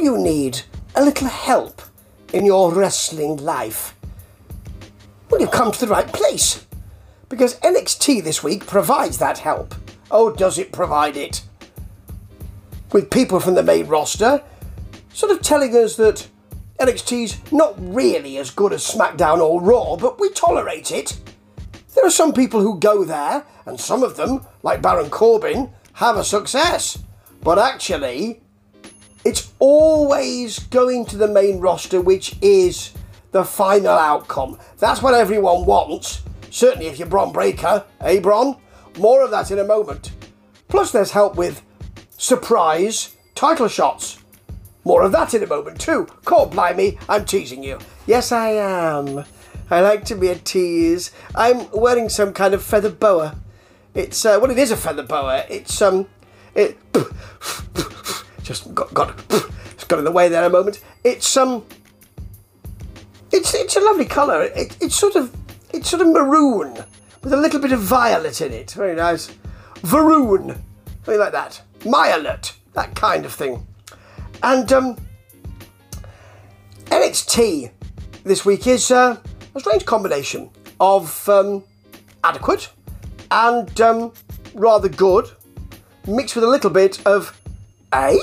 you need a little help in your wrestling life? Well, you've come to the right place. Because NXT this week provides that help. Oh, does it provide it? With people from the main roster sort of telling us that NXT's not really as good as SmackDown or Raw, but we tolerate it. There are some people who go there, and some of them, like Baron Corbin, have a success. But actually, it's always going to the main roster, which is the final outcome. That's what everyone wants. Certainly, if you're Bron Breakker, eh, Bron? More of that in a moment. Plus, there's help with surprise title shots. More of that in a moment, too. God blimey, I'm teasing you. Yes, I am. I like to be a tease. I'm wearing some kind of feather boa. It's, uh, well, it is a feather boa. It's, um, it, just got, got, got in the way there a moment. It's, um, it's, it's a lovely colour. It, it's sort of, it's sort of maroon with a little bit of violet in it. Very nice. Varoon, something like that. Violet, that kind of thing. And um, NXT this week is uh, a strange combination of um, adequate and um, rather good, mixed with a little bit of eh?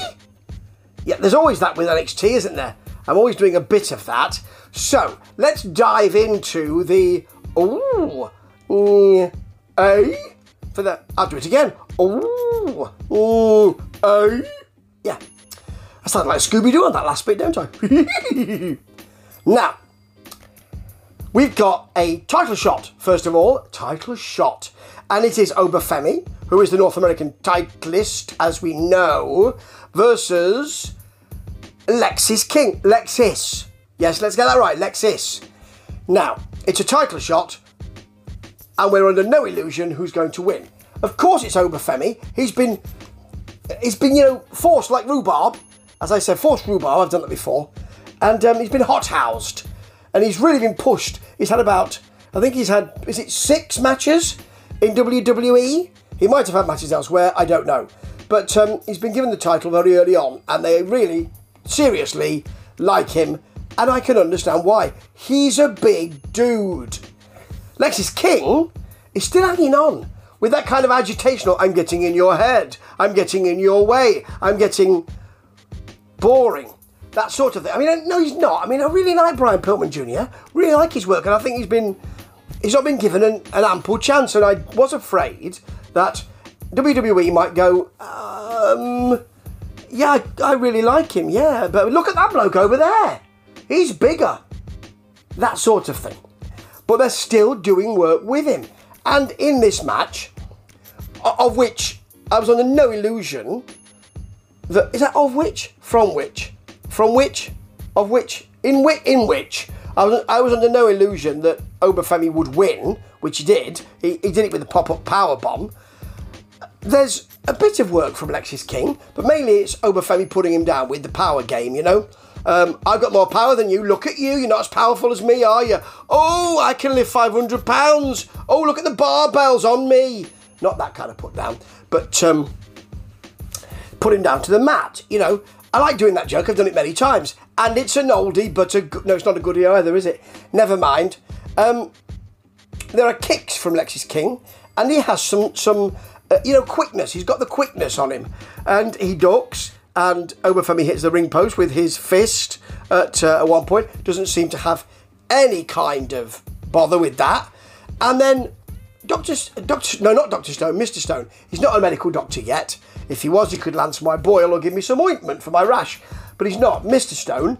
Yeah, there's always that with NXT, isn't there? I'm always doing a bit of that. So let's dive into the ooh, mm, eh? For the I'll do it again. Ooh, ooh, eh? Yeah. I sound like Scooby Doo on that last bit, don't I? now, we've got a title shot, first of all. Title shot. And it is Oba Femi, who is the North American titleist, as we know, versus Lexis King. Lexis. Yes, let's get that right. Lexis. Now, it's a title shot, and we're under no illusion who's going to win. Of course, it's Oba Femi. He's been, he's been, you know, forced like rhubarb as I said, forced rhubarb, I've done that before, and um, he's been hot housed, and he's really been pushed. He's had about, I think he's had, is it six matches in WWE? He might have had matches elsewhere, I don't know. But um, he's been given the title very early on, and they really, seriously like him, and I can understand why. He's a big dude. Lexis King is still hanging on with that kind of agitational I'm getting in your head. I'm getting in your way. I'm getting boring. That sort of thing. I mean, no, he's not. I mean, I really like Brian Pillman Jr. Really like his work, and I think he's been he's not been given an, an ample chance. And I was afraid that WWE might go, um, yeah, I, I really like him, yeah, but look at that bloke over there. He's bigger. That sort of thing. But they're still doing work with him. And in this match, of which I was under no illusion that is that of which from which from which of which in which in which I was I was under no illusion that Oba Femi would win, which he did. He, he did it with a pop up power bomb. There's a bit of work from Lexis King, but mainly it's Oba Femi putting him down with the power game. You know, um, I've got more power than you. Look at you. You're not as powerful as me, are you? Oh, I can lift 500 pounds. Oh, look at the barbells on me. Not that kind of put down, but um, put him down to the mat. You know, I like doing that joke. I've done it many times, and it's an oldie, but a no, it's not a goodie either, is it? Never mind. Um, there are kicks from Lexis King, and he has some some uh, you know quickness. He's got the quickness on him, and he ducks. And Oba Femi hits the ring post with his fist at, uh, at one point. Doesn't seem to have any kind of bother with that. And then Doctor, Doctor, no, not Doctor Stone, Mister Stone. He's not a medical doctor yet. If he was, he could lance my boil or give me some ointment for my rash. But he's not. Mister Stone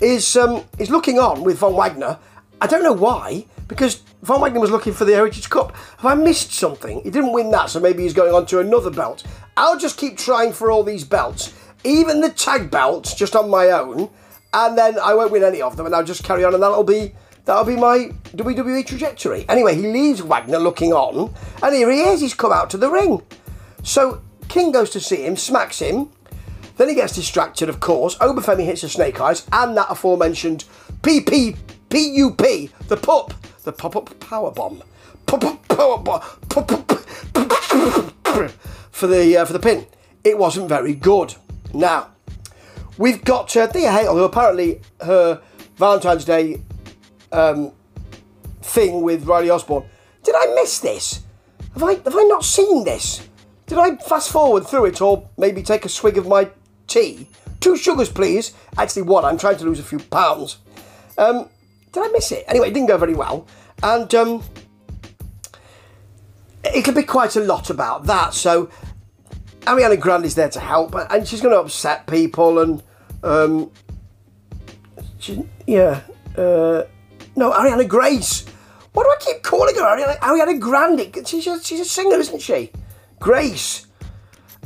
is um, is looking on with Von Wagner. I don't know why, because Von Wagner was looking for the Heritage Cup. Have I missed something? He didn't win that, so maybe he's going on to another belt. I'll just keep trying for all these belts, even the tag belts, just on my own, and then I won't win any of them, and I'll just carry on, and that'll be That'll be my WWE trajectory. Anyway, he leaves Wagner looking on, and here he is. He's come out to the ring. So King goes to see him, smacks him. Then he gets distracted, of course. Oba Femi hits the snake eyes and that aforementioned PP, PUP, the pup, the pop up power bomb. Pop up power bomb. For the, uh, for the pin. It wasn't very good. Now, we've got uh, Thea Hale, who apparently her Valentine's Day um, thing with Riley Osborne. Did I miss this? Have I have I not seen this? Did I fast forward through it or maybe take a swig of my tea? Two sugars, please. Actually, one. I'm trying to lose a few pounds. Um, did I miss it? Anyway, it didn't go very well, and um, it'll be quite a lot about that. So, Ariana Grande is there to help, and she's going to upset people, and um, she, yeah, uh, no, Ariana Grace. Why do I keep calling her Ariana, Ariana Grande? She's a, she's a singer, isn't she? Grace.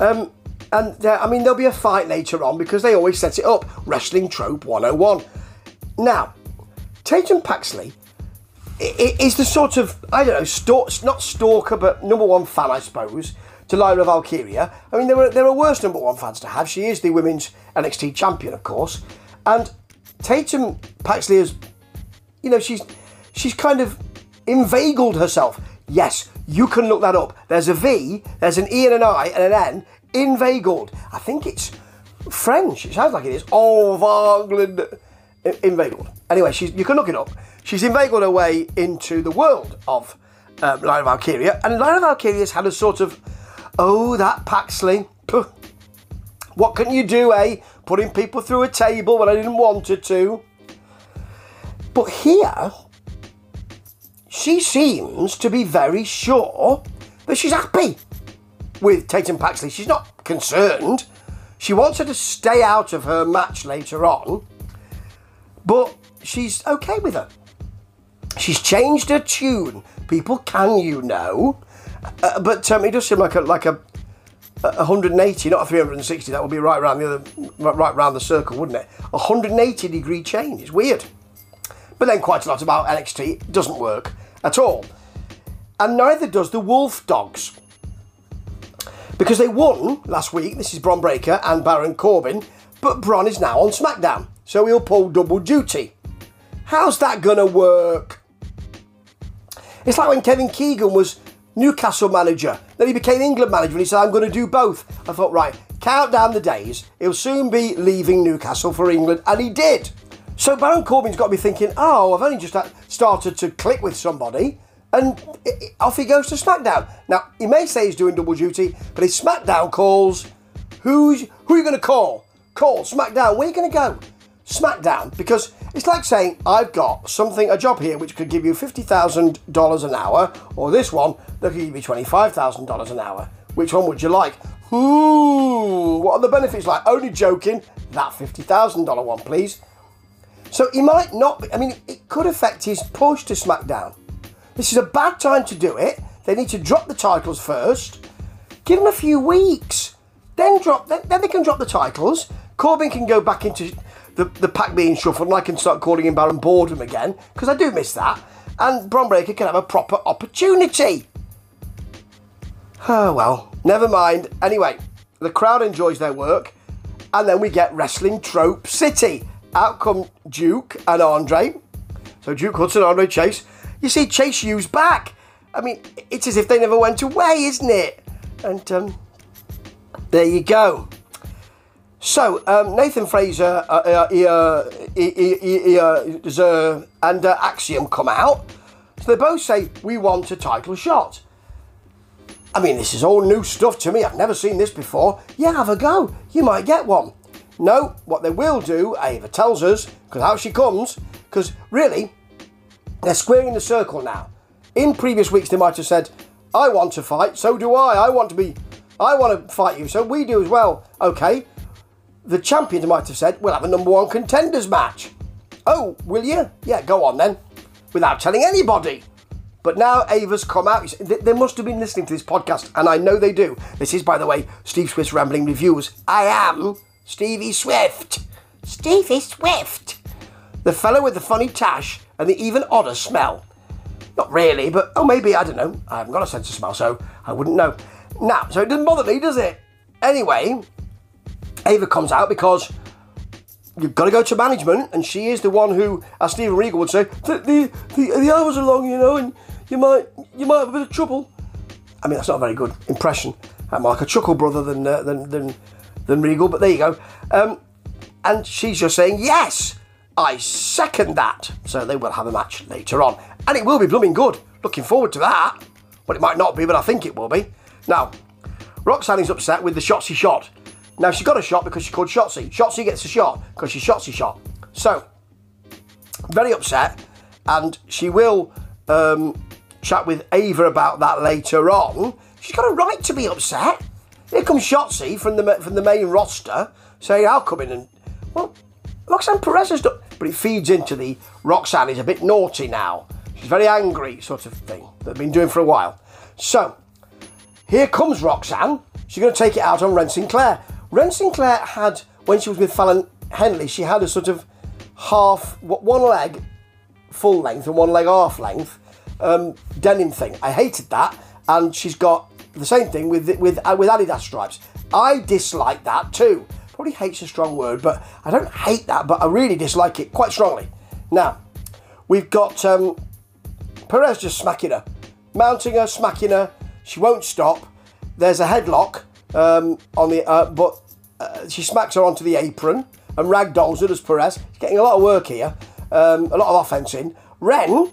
Um, and I mean, there'll be a fight later on because they always set it up. Wrestling Trope 101. Now, Tatum Paxley is the sort of, I don't know, stalk, not stalker, but number one fan, I suppose, to Lyra Valkyria. I mean, there are, there are worse number one fans to have. She is the women's NXT champion, of course. And Tatum Paxley is, you know, she's she's kind of inveigled herself. Yes, you can look that up. There's a V, there's an E and an I and an N inveigled. I think it's French. It sounds like it is. Enveigled. Inveigled. Anyway, she's, you can look it up. She's inveigled her way into the world of um, of Valkyria, and Lyra Valkyria's had a sort of, oh, that Paxley. Puh. What can you do, eh? Putting people through a table when I didn't want her to. But here, she seems to be very sure that she's happy with Tatum Paxley. She's not concerned. She wants her to stay out of her match later on, but she's okay with her. She's changed her tune. People can you know, uh, but um, it does seem like a like a, a 180, not a 360. That would be right around the other, right around the circle, wouldn't it? A 180 degree change. It's weird. But then quite a lot about NXT doesn't work at all, and neither does the Wolf Dogs because they won last week. This is Bron Breakker and Baron Corbin, but Bron is now on SmackDown, so he'll pull double duty. How's that gonna work? It's like when Kevin Keegan was Newcastle manager, then he became England manager, and he said, "I'm to do both." I thought, right, count down the days. He'll soon be leaving Newcastle for England, and he did. So Baron Corbin's got to be thinking, "Oh, I've only just started to click with somebody." and off he goes to SmackDown. Now he may say he's doing double duty, but his SmackDown calls. Who's who are you going to call? Call SmackDown. Where are you going to go? SmackDown because it's like saying I've got something a job here which could give you fifty thousand dollars an hour, or this one that could give you twenty five thousand dollars an hour. Which one would you like? Hmm. What are the benefits like? Only joking. That fifty thousand dollar one, please. So he might not. Be, I mean, it could affect his push to SmackDown. This is a bad time to do it. They need to drop the titles first. Give them a few weeks. Then drop. Then, then they can drop the titles. Corbin can go back into the, the pack being shuffled and I can start calling him Baron Boredom again, because I do miss that. And Bron Breakker can have a proper opportunity. Oh well, never mind. Anyway, the crowd enjoys their work, and then we get Wrestling Trope City. Out come Duke and Andre. So Duke Hudson, Andre Chase, you see Chase U's back. I mean, it's as if they never went away, isn't it? And um, there you go. So um, Nathan Frazer uh, uh, uh, uh and Axiom come out. So they both say we want a title shot. I mean, this is all new stuff to me. I've never seen this before. Yeah, have a go. You might get one. No, what they will do, Ava tells us, because how she comes, because really, they're squaring the circle now. In previous weeks, they might have said, I want to fight, so do I. I want to be, I want to fight you, so we do as well. Okay. The champions might have said, we'll have a number one contenders match. Oh, will you? Yeah, go on then. Without telling anybody. But now Ava's come out. They must have been listening to this podcast, and I know they do. This is, by the way, Steve Swift's Rambling Reviews. I am Stevie Swift. Stevie Swift. The fellow with the funny tash and the even odder smell. Not really, but oh, maybe, I don't know. I haven't got a sense of smell, so I wouldn't know. Now, so it doesn't bother me, does it? Anyway, Ava comes out because you've got to go to management, and she is the one who, as Steven Regal would say, the, the, the, the hours are long, you know, and you might you might have a bit of trouble. I mean, that's not a very good impression. I'm like a chuckle brother than uh, than, than than Regal, but there you go. Um, And she's just saying, yes, I second that. So they will have a match later on. And it will be blooming good. Looking forward to that. Well, it might not be, but I think it will be. Now, Roxanne is upset with the Shotzi shot. Now, she got a shot because she called Shotzi. Shotzi gets a shot because she's Shotzi shot. So, very upset. And she will um, chat with Ava about that later on. She's got a right to be upset. Here comes Shotzi from the from the main roster saying, "I'll come in and well, Roxanne Perez has done." But it feeds into the Roxanne is a bit naughty now. She's very angry, sort of thing that they've been doing for a while. So here comes Roxanne. She's going to take it out on Wren Sinclair. Wren Sinclair had when she was with Fallon Henley, she had a sort of half one leg full length and one leg half length um, denim thing. I hated that, and she's got the same thing with with uh, with Adidas stripes. I dislike that too. Probably hate's a strong word, but I don't hate that, but I really dislike it quite strongly. Now, we've got um, Perez just smacking her, mounting her, smacking her. She won't stop. There's a headlock um, on the, uh, but uh, she smacks her onto the apron and ragdolls her as Perez. Getting a lot of work here, um, a lot of offense in. Wren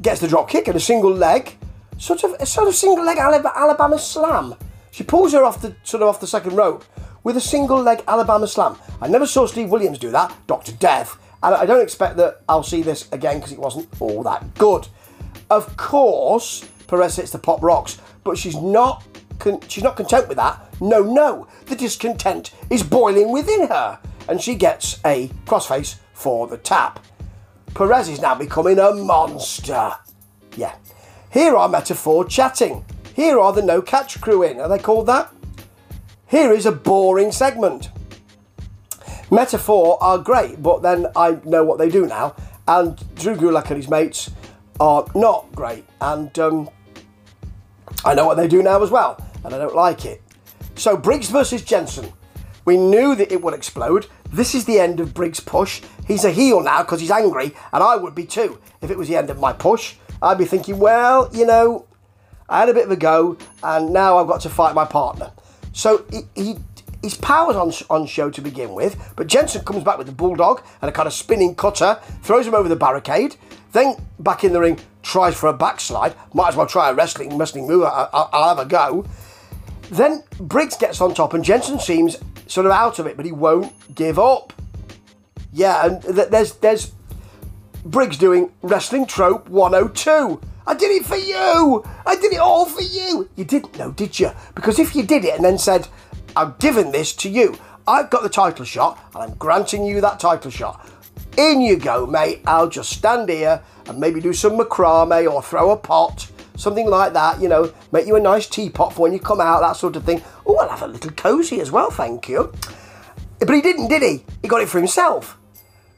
gets the drop kick and a single leg, sort of a sort of single leg Alabama slam. She pulls her off the sort of off the second rope with a single leg Alabama slam. I never saw Steve Williams do that, Doctor Death, and I don't expect that I'll see this again because it wasn't all that good. Of course, Perez hits the pop rocks, but she's not con- she's not content with that. No, no, the discontent is boiling within her, and she gets a crossface for the tap. Perez is now becoming a monster. Yeah. Here are Meta-Four chatting. Here are the no catch crew in. Are they called that? Here is a boring segment. Meta-Four are great, but then I know what they do now. And Drew Gulak and his mates are not great. And um, I know what they do now as well. And I don't like it. So Briggs versus Jensen. We knew that it would explode. This is the end of Briggs' push. He's a heel now because he's angry, and I would be too if it was the end of my push. I'd be thinking, well, you know, I had a bit of a go, and now I've got to fight my partner. So he, he his power's on, on show to begin with, but Jensen comes back with the bulldog and a kind of spinning cutter, throws him over the barricade, then back in the ring, tries for a backslide. Might as well try a wrestling wrestling move. I, will have a go. Then Briggs gets on top, and Jensen seems sort of out of it, but he won't give up. Yeah, and th- there's there's Briggs doing wrestling trope 102. I did it for you. I did it all for you. You didn't know, did you? Because if you did it and then said, I've given this to you," I've got the title shot, and I'm granting you that title shot. In you go, mate. I'll just stand here and maybe do some macrame or throw a pot something like that, you know, make you a nice teapot for when you come out, that sort of thing. Oh, I'll have a little cosy as well, thank you. But he didn't, did he? He got it for himself.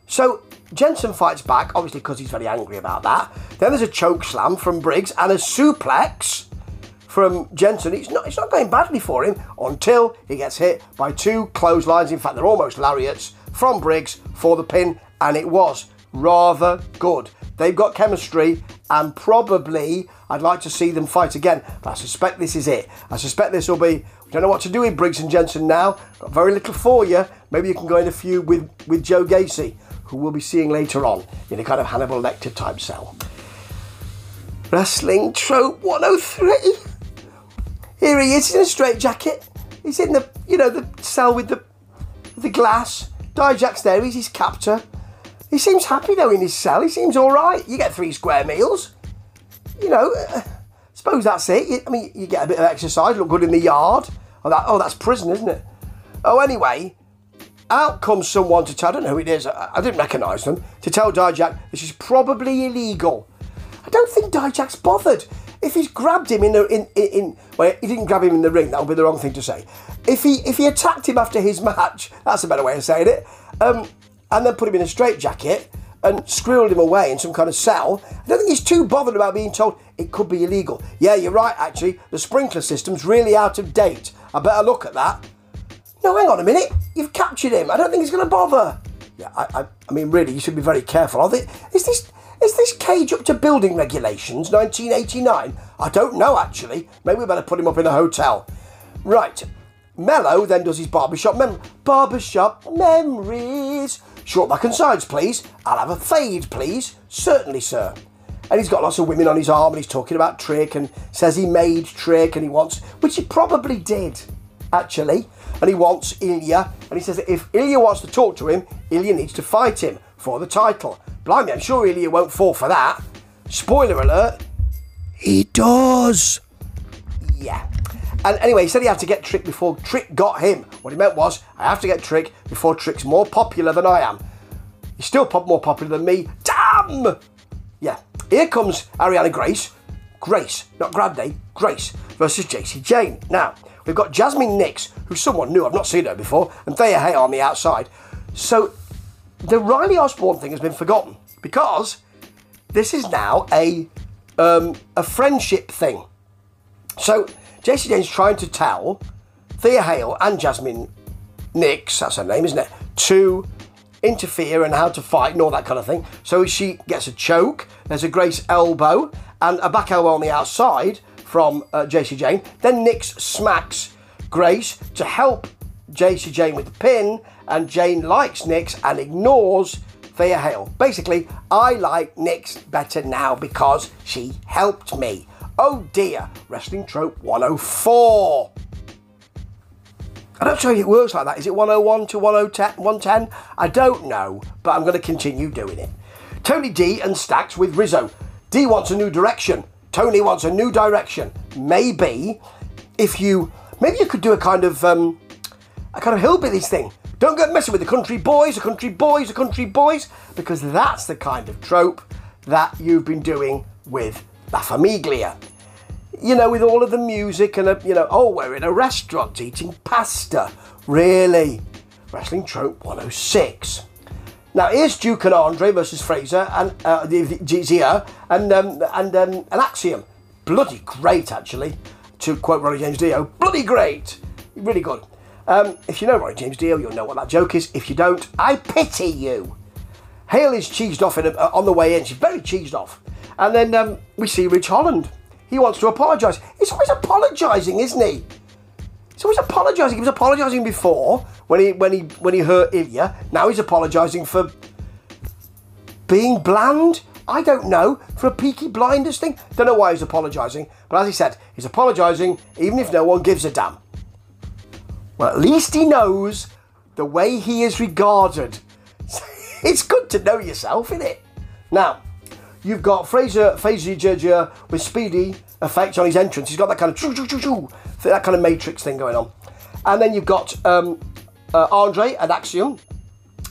So Jensen fights back, obviously because he's very angry about that. Then there's a choke slam from Briggs and a suplex from Jensen. It's not, it's not going badly for him until he gets hit by two clotheslines. In fact, they're almost lariats from Briggs for the pin, and it was rather good. They've got chemistry, and probably I'd like to see them fight again. But I suspect this is it. I suspect this will be. We don't know what to do with Briggs and Jensen now. Got very little for you. Maybe you can go in a feud with with Joe Gacy, who we'll be seeing later on in a kind of Hannibal Lecter type cell. Wrestling trope 103. Here he is in a straight jacket. He's in the you know the cell with the the glass. Dijak's there. He's his captor. He seems happy though in his cell. He seems all right. You get three square meals. You know, uh, suppose that's it. I mean, you get a bit of exercise, look good in the yard. Oh, that, oh that's prison, isn't it? Oh, anyway, out comes someone to tell, I don't know who it is, I, I didn't recognise them, to tell Dijak this is probably illegal. I don't think Dijak's bothered. If he's grabbed him in the in, in, in well, he didn't grab him in the ring. That would be the wrong thing to say. If he if he attacked him after his match, that's a better way of saying it. Um, and then put him in a straitjacket and squirreled him away in some kind of cell. I don't think he's too bothered about being told it could be illegal. Yeah, you're right, actually. The sprinkler system's really out of date. I better look at that. No, hang on a minute. You've captured him. I don't think he's going to bother. Yeah, I, I, I, mean, really, you should be very careful. Are they, is this is this cage up to building regulations 1989? I don't know, actually. Maybe we better put him up in a hotel. Right. Melo then does his barbershop mem- barbershop memories. Short back and sides, please. I'll have a fade, please. Certainly, sir. And he's got lots of women on his arm, and he's talking about Trick, and says he made Trick, and he wants, which he probably did, actually. And he wants Ilja, and he says that if Ilja wants to talk to him, Ilja needs to fight him for the title. Blimey, I'm sure Ilja won't fall for that. Spoiler alert, he does. Yeah. And anyway, he said he had to get Trick before Trick got him. What he meant was, I have to get Trick before Trick's more popular than I am. He's still pop- more popular than me. Damn! Yeah. Here comes Ariana Grace. Grace, not Grande, Grace versus Jacy Jayne. Now, we've got Jazmyn Nyx, who's someone new, I've not seen her before, and Thea Hale on the outside. So, the Riley Osborne thing has been forgotten because this is now a um, a friendship thing. So Jacy Jayne's trying to tell Thea Hale and Jazmyn Nyx, that's her name, isn't it, to interfere and how to fight and all that kind of thing. So she gets a choke, there's a Grace elbow and a back elbow on the outside from uh, Jacy Jayne. Then Nyx smacks Grace to help Jacy Jayne with the pin, and Jayne likes Nyx and ignores Thea Hale. Basically, I like Nyx better now because she helped me. Oh dear, Wrestling Trope 104. I don't know if it works like that. Is it 101 to 110? 110? I don't know, but I'm going to continue doing it. Tony D and Stacks with Rizzo. D wants a new direction. Tony wants a new direction. Maybe if you, maybe you could do a kind of, um, a kind of hillbillies thing. Don't get messing with the country boys, the country boys, the country boys, because that's the kind of trope that you've been doing with La Famiglia. You know, with all of the music and, a, you know, oh, we're in a restaurant eating pasta. Really? Wrestling Trope 106. Now here's Duke and Andre versus Frazer and uh, Zia and um, and um, an Axiom. Bloody great, actually. To quote Ronnie James Dio, bloody great. Really good. Um, if you know Ronnie James Dio, you'll know what that joke is. If you don't, I pity you. Hale is cheesed off a, uh, on the way in. She's very cheesed off. And then um, we see Ridge Holland. He wants to apologise. He's always apologising, isn't he? So he's apologising. He was apologising before when he when he when he hurt Ilja. Now he's apologising for being bland. I don't know for a Peaky Blinders thing. Don't know why he's apologising, but as he said, he's apologising even if no one gives a damn. Well, at least he knows the way he is regarded. it's good to know yourself, isn't it? Now, you've got Frazer Frazer Judger with speedy effect on his entrance. He's got that kind of choo, choo, choo, choo, that kind of matrix thing going on. And then you've got um, uh, Andre and Axiom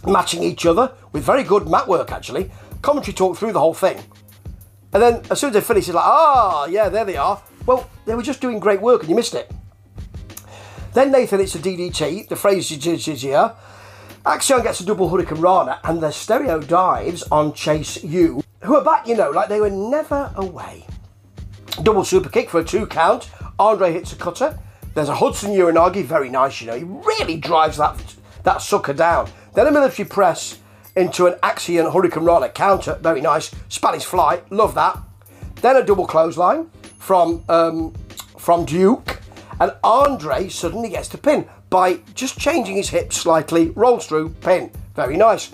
matching each other with very good mat work actually. Commentary talk through the whole thing. And then as soon as they finish, it's like, ah, yeah, there they are. Well, they were just doing great work and you missed it. Then Nathan hits a DDT, the phrase here. Axiom gets a double hurricanrana and the stereo dives on Chase U, who are back, you know, like they were never away. Double super kick for a two count. Andre hits a cutter. There's a Hudson Uranage, very nice, you know. He really drives that that sucker down. Then a military press into an Axiom Hurricane Rana counter, very nice. Spanish fly, love that. Then a double clothesline from um, from Duke. And Andre suddenly gets to pin by just changing his hips slightly, rolls through, pin. Very nice.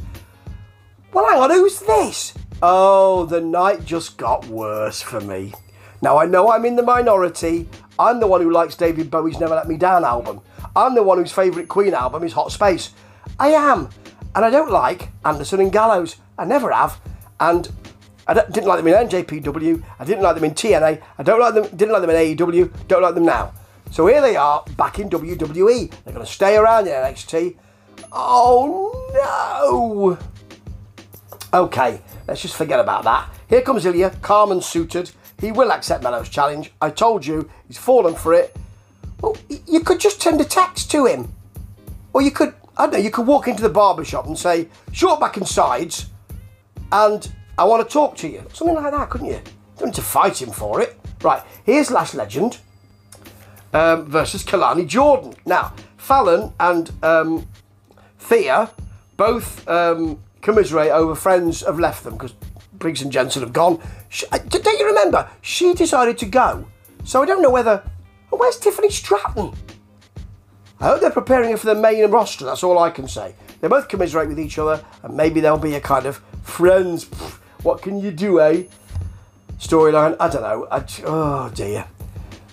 Well, hang on, who's this? Oh, the night just got worse for me. Now, I know I'm in the minority. I'm the one who likes David Bowie's Never Let Me Down album. I'm the one whose favourite Queen album is Hot Space. I am. And I don't like Anderson and Gallows. I never have. And I didn't like them in NJPW. I didn't like them in TNA. I don't like them. Didn't like them in AEW. Don't like them now. So here they are back in WWE. They're going to stay around in NXT. Oh no! Okay, let's just forget about that. Here comes Ilja, calm and suited. He will accept Melo's challenge. I told you, he's fallen for it. Well, you could just send a text to him. Or you could, I don't know, you could walk into the barber shop and say, short back and sides, and I want to talk to you. Something like that, couldn't you? You don't need to fight him for it. Right, here's Lash Legend um, versus Kelani Jordan. Now, Fallon and um, Thea both um, commiserate over friends have left them because Briggs and Jensen have gone. She, uh, don't you remember? She decided to go. So I don't know whether. Where's Tiffany Stratton? I hope they're preparing her for the main roster. That's all I can say. They both commiserate with each other, and maybe they'll be a kind of friends. Pff, what can you do, eh? Storyline. I don't know. I, oh dear.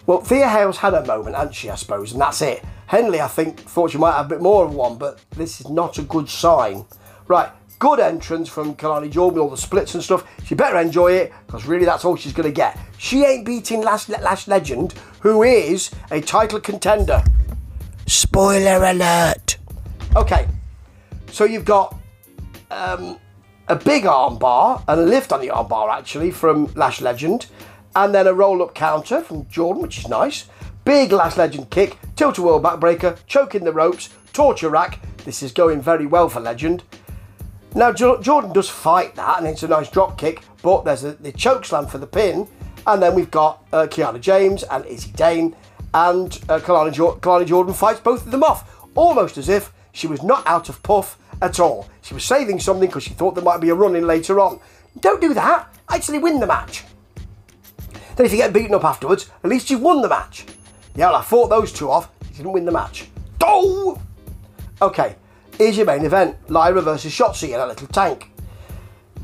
Well, Thea Hale's had a moment, hasn't she? I suppose, and that's it. Henley, I think, thought she might have a bit more of one, but this is not a good sign. Right, good entrance from Kelani Jordan with all the splits and stuff. She better enjoy it because really that's all she's going to get. She ain't beating Lash, Lash Legend, who is a title contender. Spoiler alert. Okay, so you've got um, a big armbar and a lift on the armbar actually from Lash Legend, and then a roll up counter from Jordan, which is nice. Big Lash Legend kick, tilt a world backbreaker, choke in the ropes, torture rack. This is going very well for Legend. Now Jordan does fight that, and it's a nice drop kick, but there's a, the choke slam for the pin, and then we've got uh, Kiana James and Izzy Dame, and uh, Kelani, jo- Kelani Jordan fights both of them off, almost as if she was not out of puff at all. She was saving something because she thought there might be a run in later on. Don't do that. Actually win the match. Then if you get beaten up afterwards, at least you've won the match. Yeah, well, I fought those two off. You didn't win the match. Oh! Okay, here's your main event. Lyra versus Shotzi in a little tank.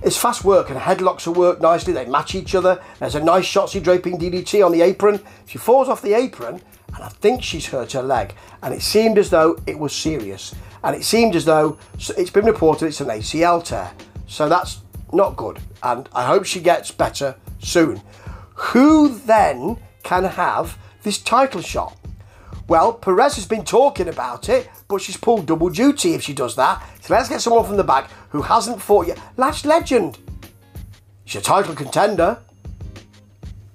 It's fast work and headlocks will work nicely. They match each other. There's a nice Shotzi draping DDT on the apron. She falls off the apron and I think she's hurt her leg. And it seemed as though it was serious. And it seemed as though it's been reported it's an ACL tear. So that's not good. And I hope she gets better soon. Who then can have this title shot? Well, Perez has been talking about it, but she's pulled double duty if she does that. So let's get someone from the back who hasn't fought yet. Lash Legend. She's a title contender.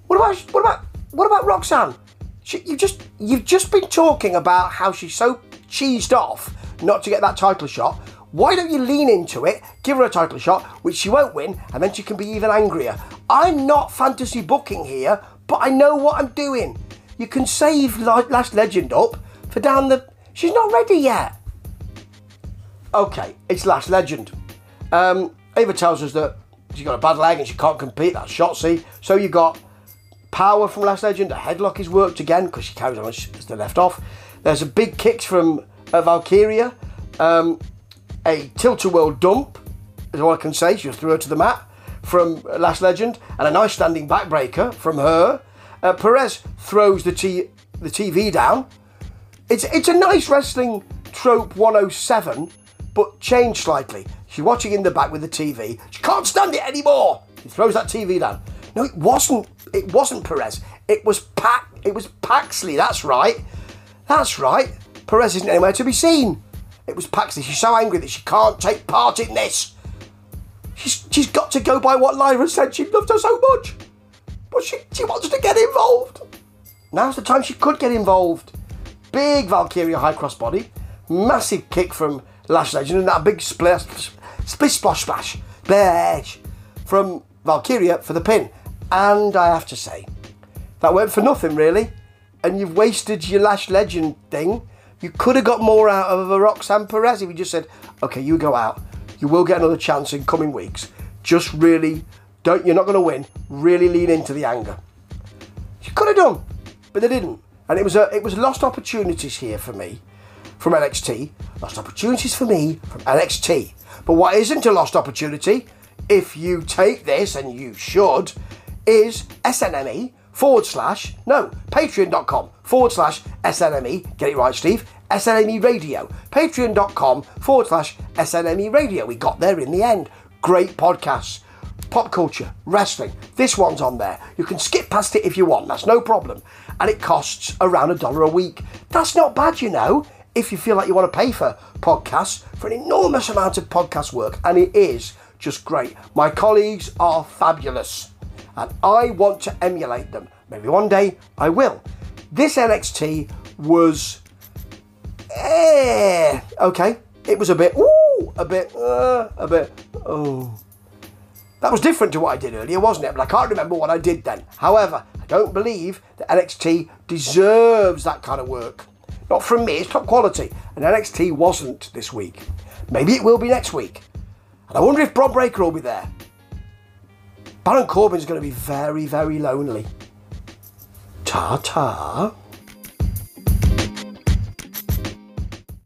What about what about what about Roxanne? She, you just you've just been talking about how she's so cheesed off not to get that title shot. Why don't you lean into it, give her a title shot, which she won't win, and then she can be even angrier? I'm not fantasy booking here, but I know what I'm doing. You can save Lash Legend up for down the. She's not ready yet. Okay, it's Lash Legend. Um, Ava tells us that she's got a bad leg and she can't compete. That's Shotzi. So you got power from Lash Legend. A headlock is worked again because she carries on as they left off. There's a big kicks from uh, Valkyria. Um, a tilt-a-whirl dump, is all I can say. She just threw her to the mat from Lash Legend, and a nice standing backbreaker from her. Uh, Perez throws the, t- the TV down. It's, it's a nice wrestling trope 107, but changed slightly. She's watching in the back with the TV. She can't stand it anymore. He throws that TV down. No, it wasn't. It wasn't Perez. It was Pac. It was Paxley. That's right. That's right. Perez isn't anywhere to be seen. It was Paxley. She's so angry that she can't take part in this. She's, she's got to go by what Lyra said. She loved her so much. But she, she wants to get involved. Now's the time she could get involved. Big Valkyria high cross body. Massive kick from Lash Legend and that big splash, splish, splash splash. Splash from Valkyria for the pin. And I have to say, that went for nothing really. And you've wasted your Lash Legend thing you could have got more out of a Roxanne Perez if you just said, okay, you go out. You will get another chance in coming weeks. Just really don't you're not going to win. Really lean into the anger. You could have done, but they didn't. And it was a it was lost opportunities here for me from NXT. Lost opportunities for me from NXT. But what isn't a lost opportunity, if you take this, and you should, is SNME forward slash, no, patreon.com forward slash SNME, get it right, Steve, SNME Radio, patreon.com forward slash SNME Radio. We got there in the end. Great podcasts, pop culture, wrestling. This one's on there. You can skip past it if you want, that's no problem. And it costs around a dollar a week. That's not bad, you know, if you feel like you want to pay for podcasts for an enormous amount of podcast work. And it is just great. My colleagues are fabulous and I want to emulate them. Maybe one day I will. This NXT was, eh, okay. It was a bit, ooh, a bit, uh, a bit, oh. That was different to what I did earlier, wasn't it? But I can't remember what I did then. However, I don't believe that NXT deserves that kind of work. Not from me, it's top quality. And NXT wasn't this week. Maybe it will be next week. And I wonder if Bron Breakker will be there. Baron Corbin's going to be very, very lonely. Ta ta.